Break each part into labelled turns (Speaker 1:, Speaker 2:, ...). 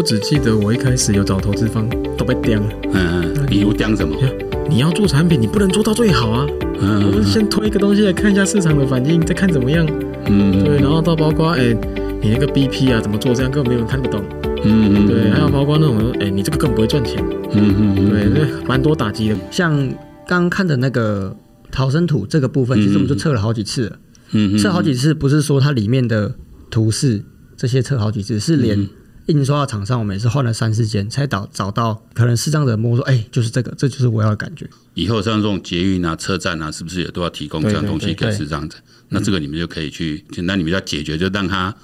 Speaker 1: 我只记得我一开始有找投资方都被刁了。
Speaker 2: 嗯嗯，比如刁什么？
Speaker 1: 你要做产品，你不能做到最好啊。嗯，我们先推一个东西来看一下市场的反应，再看怎么样。嗯，对，然后到包括哎、欸，你那个 BP 啊怎么做，这样根本没有人看得懂。嗯嗯，对，还有包括那种哎、欸，你这个更不会赚钱。嗯嗯对，那蛮多打击的。
Speaker 3: 像刚刚看的那个逃生图这个部分，其实我们就测了好几次了。嗯嗯，测好几次，不是说它里面的图示这些测好几次，是连。印刷的厂商，我们也是换了三四间，才找找到可能视障者摸说，哎、欸，就是这个，这就是我要的感觉。
Speaker 2: 以后像这种捷运啊、车站啊，是不是也都要提供这样东西给视障者？那这个你们就可以去，那你们要解决，就让它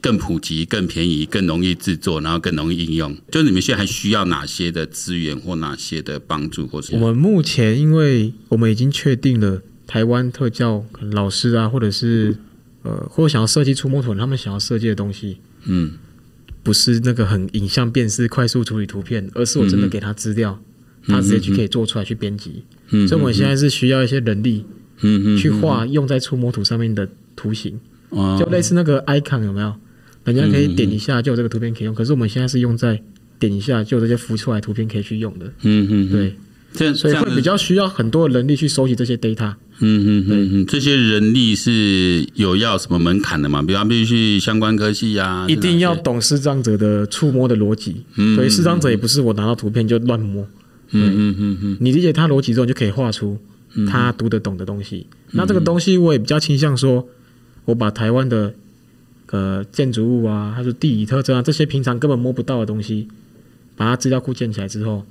Speaker 2: 更普及、更便宜、更容易制作，然后更容易应用。就是你们现在还需要哪些的资源或哪些的帮助，或是
Speaker 1: 我们目前，因为我们已经确定了台湾特教老师啊，或者是呃，或者想要设计触摸图，他们想要设计的东西，嗯。不是那个很影像辨识、快速处理图片，而是我真的给他资料，他直接就可以做出来去编辑。嗯，所以我们现在是需要一些人力，嗯嗯，去画用在触摸图上面的图形，就类似那个 icon 有没有？人家可以点一下就有这个图片可以用，可是我们现在是用在点一下就有这些浮出来图片可以去用的。嗯嗯，对。这所以会比较需要很多的人力去收集这些 data。
Speaker 2: 嗯嗯嗯嗯，这些人力是有要什么门槛的吗？比方必须相关科系呀，
Speaker 1: 一定要懂视障者的触摸的逻辑。嗯，所以视障者也不是我拿到图片就乱摸。嗯嗯嗯嗯，你理解他逻辑之后，就可以画出他读得懂的东西。那这个东西我也比较倾向说，我把台湾的呃建筑物啊，还是地理特征啊，这些平常根本摸不到的东西，把它资料库建起来之后。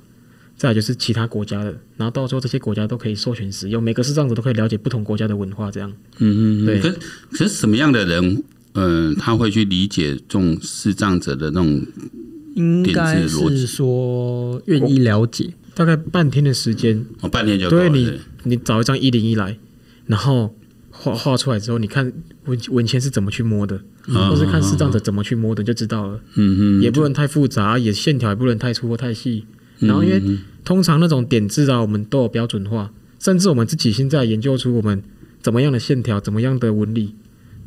Speaker 1: 再来就是其他国家的，然后到时候这些国家都可以授权使用，每个视障者都可以了解不同国家的文化，这样。嗯嗯，对。可是
Speaker 2: 可是什么样的人，嗯、呃，他会去理解这种视障者的那种
Speaker 3: 应该是说愿意了解，
Speaker 1: 大概半天的时间，
Speaker 2: 哦，半天就。对
Speaker 1: 你，你找一张一零一来，然后画画出来之后，你看文文签是怎么去摸的，嗯、或是看视障者怎么去摸的，就知道了。嗯嗯，也不能太复杂，也线条也不能太粗或太细。然后，因为通常那种点字啊，我们都有标准化，甚至我们自己现在研究出我们怎么样的线条、怎么样的纹理，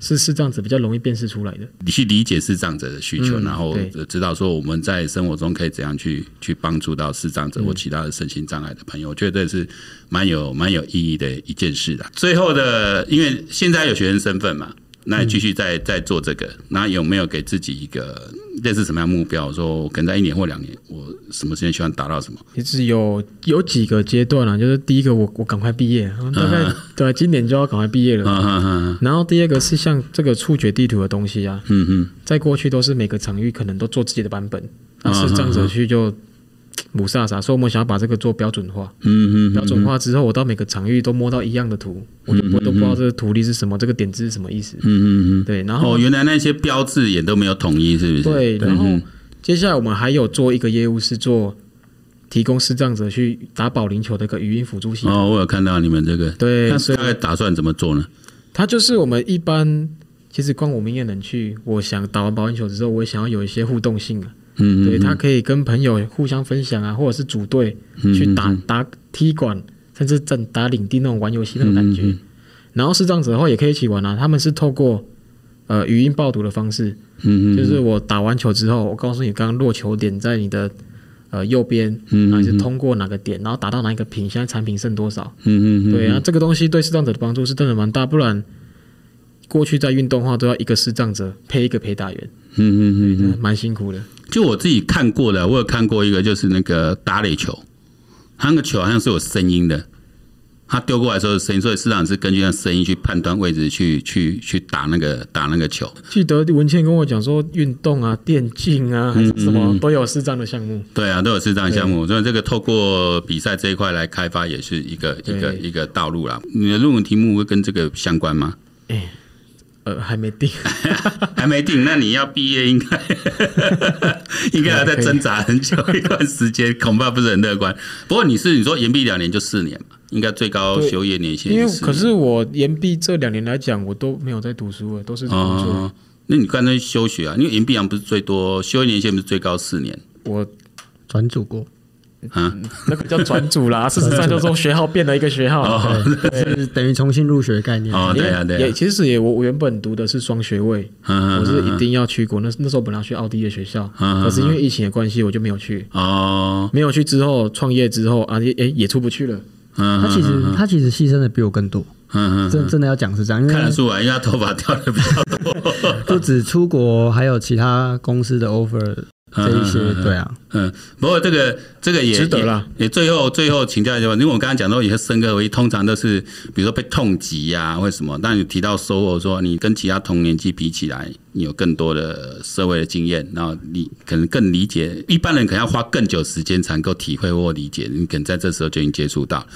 Speaker 1: 是视障者比较容易辨识出来的。
Speaker 2: 你去理解视障者的需求，嗯、然后知道说我们在生活中可以怎样去去帮助到视障者或其他的身心障碍的朋友，嗯、我觉得这是蛮有蛮有意义的一件事的。最后的，因为现在有学生身份嘛。那继续再再做这个，那有没有给自己一个类似什么样的目标？说我可能在一年或两年，我什么时间希望达到什么？
Speaker 1: 其实有有几个阶段啊，就是第一个我我赶快毕业，大概对今年就要赶快毕业了。然后第二个是像这个触觉地图的东西啊，嗯嗯，在过去都是每个场域可能都做自己的版本，那是这样子去就。母萨萨，所以我们想要把这个做标准化。嗯嗯，标准化之后，我到每个场域都摸到一样的图，我就我都不知道这个图例是什么，这个点字是什么意思。嗯嗯嗯，对。然后哦，原来那些标志也都没有统一，是不是？对。然后接下来我们还有做一个业务，是做提供视障者去打保龄球的一个语音辅助系统。哦，我有看到你们这个。对。那大概打算怎么做呢？它就是我们一般，其实光我们也能去，我想打完保龄球之后，我也想要有一些互动性啊。嗯，对，他可以跟朋友互相分享啊，或者是组队去打打踢馆，甚至整打领地那种玩游戏那种感觉。然后是这样子的话，也可以一起玩啊。他们是透过呃语音报读的方式，嗯，就是我打完球之后，我告诉你刚刚落球点在你的呃右边，嗯，还是通过哪个点，然后打到哪一个品，现在产品剩多少？嗯嗯，对啊，这个东西对视障者的帮助是真的蛮大，不然过去在运动的话都要一个视障者配一个陪打员，嗯嗯嗯，蛮辛苦的。
Speaker 2: 就我自己看过的，我有看过一个，就是那个打垒球，他那个球好像是有声音的，他丢过来的时候声音，所以市场是根据那声音去判断位置去，去去去打那个打那个球。
Speaker 1: 记得文倩跟我讲说，运动啊、电竞啊，还是什么都有视障的项目。
Speaker 2: 对啊，都有视障项目，所以这个透过比赛这一块来开发，也是一个一个一个道路啦。你的论文题目会跟这个相关吗？欸
Speaker 1: 呃，还没定，
Speaker 2: 还没定。那你要毕业应该 应该要在挣扎很久一段时间，恐怕不是很乐观。不过你是你说延毕两年就四年嘛，应该最高修业年限。
Speaker 1: 因为可是我延毕这两年来讲，我都没有在读书了，都是工作。哦，
Speaker 2: 那你刚才休学啊？因为延毕好像不是最多修业年限不是最高四年？
Speaker 3: 我转组过。
Speaker 1: 啊，那个叫转组啦。事实上，就是说学号变了一个学号，
Speaker 3: 哦、是等于重新入学的概念。
Speaker 2: 哦，对啊，对啊。
Speaker 1: 也其实也，我我原本读的是双学位，我是一定要去国。那那时候本来要去奥地利的学校，可是因为疫情的关系，我就没有去。哦，没有去之后创业之后啊，也也出不去了。
Speaker 3: 他其实他其实牺牲的比我更多。嗯嗯，真真的要讲是这样，因为
Speaker 2: 看得出来，因为他头发掉的比较多，
Speaker 3: 不止出国，还有其他公司的 offer。这一些对啊，
Speaker 2: 嗯，不过这个这个也
Speaker 1: 值得了。
Speaker 2: 也最后最后请教一下，因为我刚刚讲到有些深刻回忆，通常都是比如说被痛击呀、啊，或什么？但你提到收获，说你跟其他同年纪比起来，你有更多的社会的经验，然后你可能更理解一般人，可能要花更久时间才能够体会或理解，你可能在这时候就已经接触到。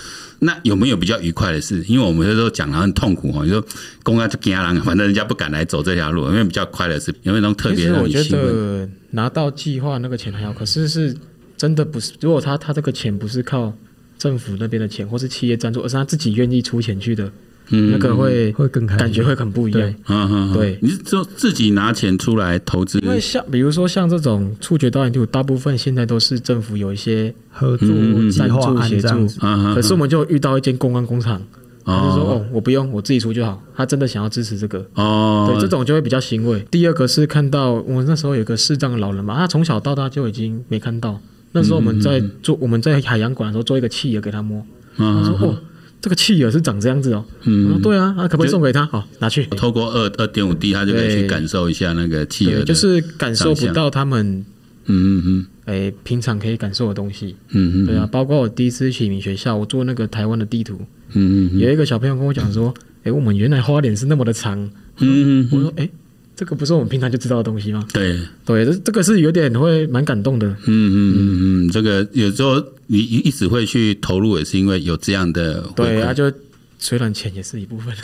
Speaker 2: 那有没有比较愉快的事？因为我们有时候讲的很痛苦哈，你说公安就惊人，反正人家不敢来走这条路。有没有比较快的事？有没有那种特别让你兴奋？
Speaker 1: 拿到计划那个钱还好，可是是真的不是。如果他他这个钱不是靠政府那边的钱，或是企业赞助，而是他自己愿意出钱去的，嗯，那个会
Speaker 3: 会更开，
Speaker 1: 感觉会很不一样。
Speaker 2: 嗯嗯，对，你是说自己拿钱出来投资？
Speaker 1: 因为像比如说像这种触觉导演，就，大部分现在都是政府有一些合作赞助协助，可是我们就遇到一间公关工厂。他就说：“哦，我不用，我自己出就好。”他真的想要支持这个哦，对，这种就会比较欣慰。第二个是看到我那时候有个视障的老人嘛，他从小到大就已经没看到。那时候我们在做我们在海洋馆的时候做一个企鹅给他摸，他说：“哦，这个企鹅是长这样子哦。”嗯，：“对啊，那可不可以送给他？好，拿去。”
Speaker 2: 透过二二点五 D，他就可以去感受一下那个企鹅，
Speaker 1: 就是感受不到他们，嗯嗯嗯，哎，平常可以感受的东西，嗯嗯，对啊，包括我第一次去启明学校，我做那个台湾的地图。嗯嗯，有一个小朋友跟我讲说：“哎、欸，我们原来花脸是那么的长。”嗯嗯，我说：“哎、欸，这个不是我们平常就知道的东西吗？”
Speaker 2: 对
Speaker 1: 对，这这个是有点会蛮感动的。嗯
Speaker 2: 嗯嗯嗯，这个有时候你一直会去投入，也是因为有这样的。
Speaker 1: 对啊，就。虽然钱也是一部分，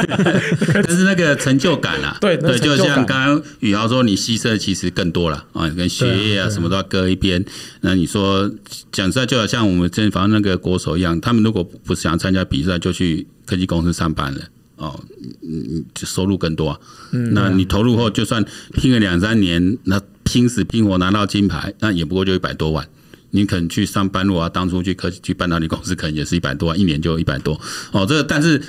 Speaker 2: 但是那个成就感啊，
Speaker 1: 对
Speaker 2: 对，就像刚刚宇豪说，你牺牲其实更多了啊，跟学业啊什么都要搁一边。那你说讲实在，就好像我们之前访问那个国手一样，他们如果不是想参加比赛，就去科技公司上班了哦，嗯，收入更多啊。那你投入后，就算拼个两三年，那拼死拼活拿到金牌，那也不过就一百多万。你可能去上班路啊，当初去科技去半导体公司，可能也是一百多万，一年就一百多哦。这个但是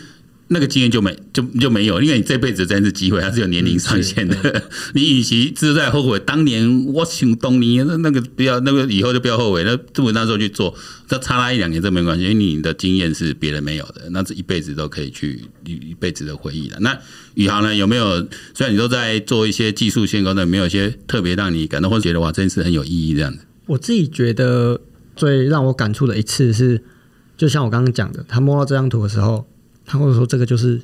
Speaker 2: 那个经验就没就就没有，因为你这辈子真是机会，它是有年龄上限的。嗯、你与其自在后悔当年我想当年那那个不要那个以后就不要后悔，那这么那时候去做，那差那一两年这没关系，因为你的经验是别人没有的，那这一辈子都可以去一一辈子的回忆了。那宇航呢？有没有虽然你都在做一些技术线工的，有没有一些特别让你感到或者觉得哇，真是很有意义这样子？
Speaker 3: 我自己觉得最让我感触的一次是，就像我刚刚讲的，他摸到这张图的时候，他会说这个就是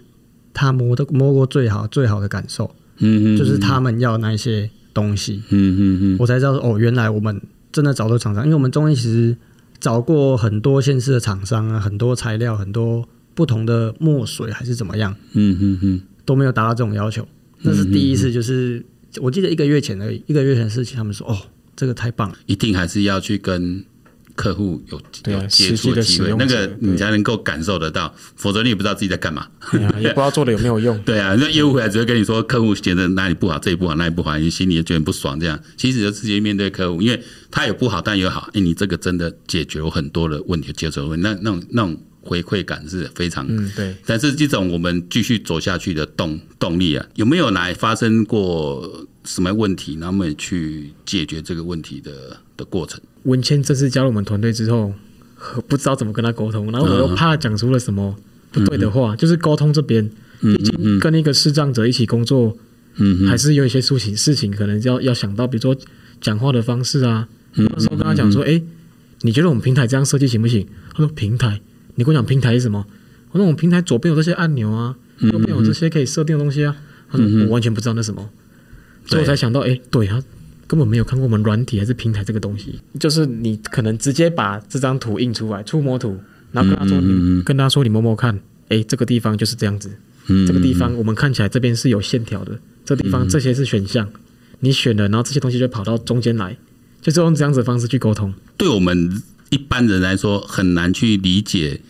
Speaker 3: 他摸的摸过最好最好的感受，嗯嗯，就是他们要那些东西，嗯嗯嗯，我才知道哦，原来我们真的找到厂商，因为我们中间其实找过很多县市的厂商啊，很多材料，很多不同的墨水还是怎么样，嗯嗯嗯，都没有达到这种要求，那是第一次，就是我记得一个月前而已，一个月前的事情，他们说哦。这个太棒了！
Speaker 2: 一定还是要去跟客户有有接触的机会，那个你才能够感受得到，否则你也不知道自己在干嘛，
Speaker 1: 也不知道做的有没有用。
Speaker 2: 对啊，那业务回来只会跟你说，客户觉得哪里不好，这里不好，那里不好，你心里就觉得不爽。这样其实就直接面对客户，因为他有不好，但有好。哎，你这个真的解决我很多的问题，解决问题，那那种那种回馈感是非常
Speaker 1: 嗯对。
Speaker 2: 但是这种我们继续走下去的动动力啊，有没有来发生过？什么问题？那么去解决这个问题的的过程。
Speaker 1: 文谦这次加入我们团队之后，不知道怎么跟他沟通，然后我又怕讲出了什么不对的话。嗯、就是沟通这边，毕竟跟一个视障者一起工作，嗯，还是有一些事情事情可能要要想到，比如说讲话的方式啊。那时候跟他讲说，哎、欸，你觉得我们平台这样设计行不行？他说平台，你跟我讲平台是什么？我说我们平台左边有这些按钮啊，右边有这些可以设定的东西啊。他说我完全不知道那什么。所以我才想到，哎、欸，对啊，根本没有看过我们软体还是平台这个东西。就是你可能直接把这张图印出来，触摸图，然后跟他说，你跟他说，你摸摸看，哎、欸，这个地方就是这样子。这个地方我们看起来这边是有线条的，这个地方这些是选项，你选了，然后这些东西就跑到中间来，就是用这样子的方式去沟通。
Speaker 2: 对我们一般人来说，很难去理解。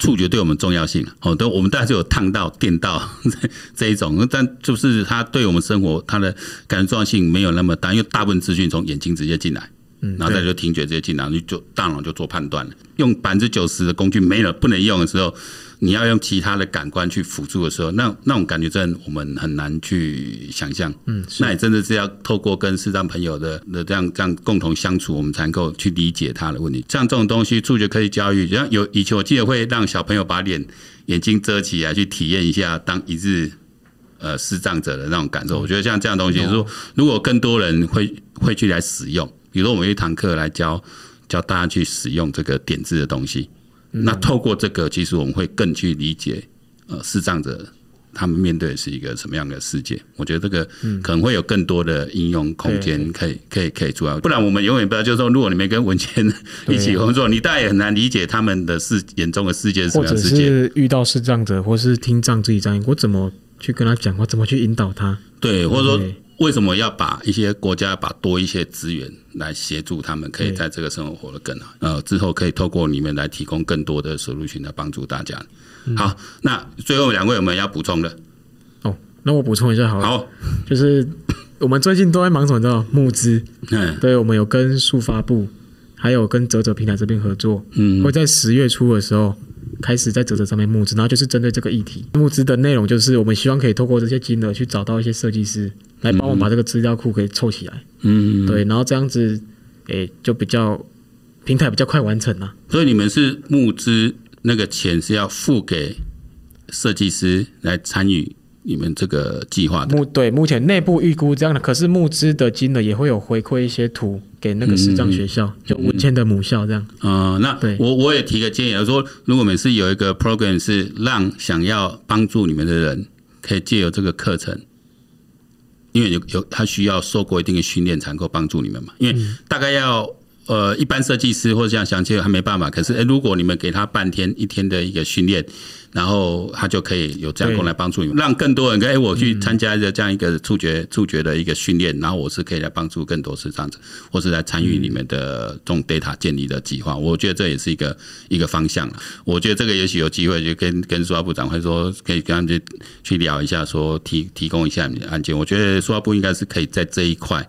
Speaker 2: 触觉对我们重要性，哦，都我们大家就有烫到、电到 这一种，但就是它对我们生活它的感觉重要性没有那么大，因为大部分资讯从眼睛直接进来，嗯，然后再就听觉直接进来，你就大脑就做判断了。用百分之九十的工具没了，不能用的时候，你要用其他的感官去辅助的时候，那那种感觉真的我们很难去想象。嗯，那也真的是要透过跟视障朋友的的这样这样共同相处，我们才能够去理解他的问题。像这种东西，触觉科技教育，像有以前我记得会让小朋友把脸眼睛遮起来，去体验一下当一日呃视障者的那种感受。我觉得像这样东西，如果如果更多人会会去来使用，比如说我们一堂课来教教大家去使用这个点字的东西。那透过这个，其实我们会更去理解，呃，视障者他们面对的是一个什么样的世界。我觉得这个可能会有更多的应用空间，可以可以可以做到。不然我们永远不知道，就是说，如果你没跟文谦一起工作，你大概也很难理解他们的世眼中的世界是什么样的世界。
Speaker 1: 是遇到视障者，或是听障自己障碍，我怎么去跟他讲话？怎么去引导他？
Speaker 2: 对，或者说。为什么要把一些国家把多一些资源来协助他们，可以在这个生活活得更好？呃，之后可以透过你们来提供更多的 solution 来帮助大家。好，那最后两位有没有要补充的？
Speaker 1: 哦，那我补充一下好了。
Speaker 2: 好，
Speaker 1: 就是我们最近都在忙什么？叫募资。嗯，对，我们有跟速发部，还有跟泽泽平台这边合作。嗯，会在十月初的时候。开始在泽泽上面募资，然后就是针对这个议题募资的内容，就是我们希望可以透过这些金额去找到一些设计师来帮我们把这个资料库给凑起来。嗯，对，然后这样子，诶，就比较平台比较快完成了。
Speaker 2: 所以你们是募资那个钱是要付给设计师来参与你们这个计划的？
Speaker 1: 目对，目前内部预估这样的，可是募资的金额也会有回馈一些图。给那个视障学校，就文谦的母校这样。
Speaker 2: 嗯，那我我也提个建议，说如果每次有一个 program 是让想要帮助你们的人，可以借由这个课程，因为有有他需要受过一定的训练，才能够帮助你们嘛。因为大概要呃一般设计师或者像详切还没办法，可是诶，如果你们给他半天一天的一个训练。然后他就可以有这样功来帮助你们，让更多人跟哎，我去参加一个这样一个触觉触觉的一个训练，然后我是可以来帮助更多是这样子，或是来参与你们的这种 data 建立的计划。我觉得这也是一个一个方向。我觉得这个也许有机会就跟跟数发部长会说，可以跟他们去去聊一下，说提提供一下你的案件。我觉得数发部应该是可以在这一块。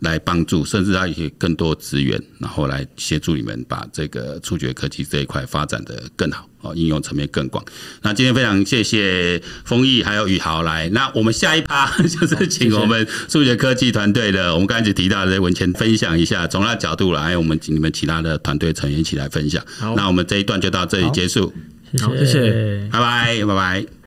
Speaker 2: 来帮助，甚至他一些更多资源，然后来协助你们把这个触觉科技这一块发展的更好哦，应用层面更广。那今天非常谢谢丰毅还有宇豪来。那我们下一趴 就是请我们触觉科技团队的，我们刚才只提到的文前分享一下，从那角度来，还有我们请你们其他的团队成员一起来分享。好，那我们这一段就到这里结束。
Speaker 1: 好，谢谢，
Speaker 2: 拜拜，拜拜。